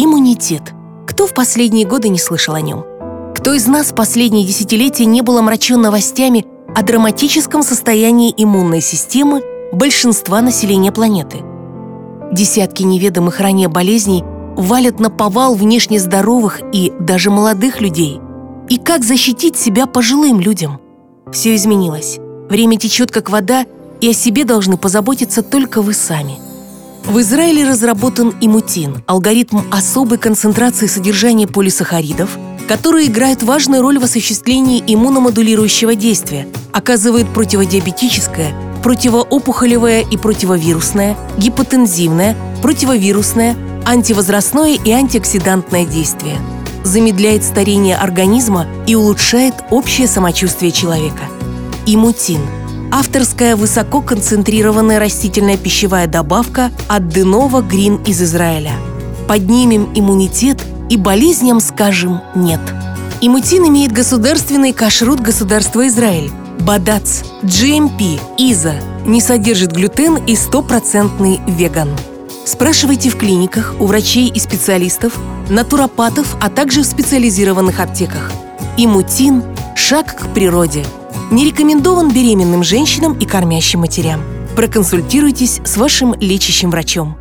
Иммунитет. Кто в последние годы не слышал о нем? Кто из нас в последние десятилетия не был омрачен новостями о драматическом состоянии иммунной системы большинства населения планеты? Десятки неведомых ранее болезней валят на повал внешне здоровых и даже молодых людей. И как защитить себя пожилым людям? Все изменилось. Время течет как вода, и о себе должны позаботиться только вы сами. В Израиле разработан имутин – алгоритм особой концентрации содержания полисахаридов, которые играют важную роль в осуществлении иммуномодулирующего действия, оказывает противодиабетическое, противоопухолевое и противовирусное, гипотензивное, противовирусное, антивозрастное и антиоксидантное действие, замедляет старение организма и улучшает общее самочувствие человека. Имутин – авторская высококонцентрированная растительная пищевая добавка от Денова Грин из Израиля. Поднимем иммунитет и болезням скажем «нет». Имутин имеет государственный кашрут государства Израиль, Бадац, GMP, ИЗА, не содержит глютен и стопроцентный веган. Спрашивайте в клиниках, у врачей и специалистов, натуропатов, а также в специализированных аптеках. Имутин – шаг к природе. Не рекомендован беременным женщинам и кормящим матерям. Проконсультируйтесь с вашим лечащим врачом.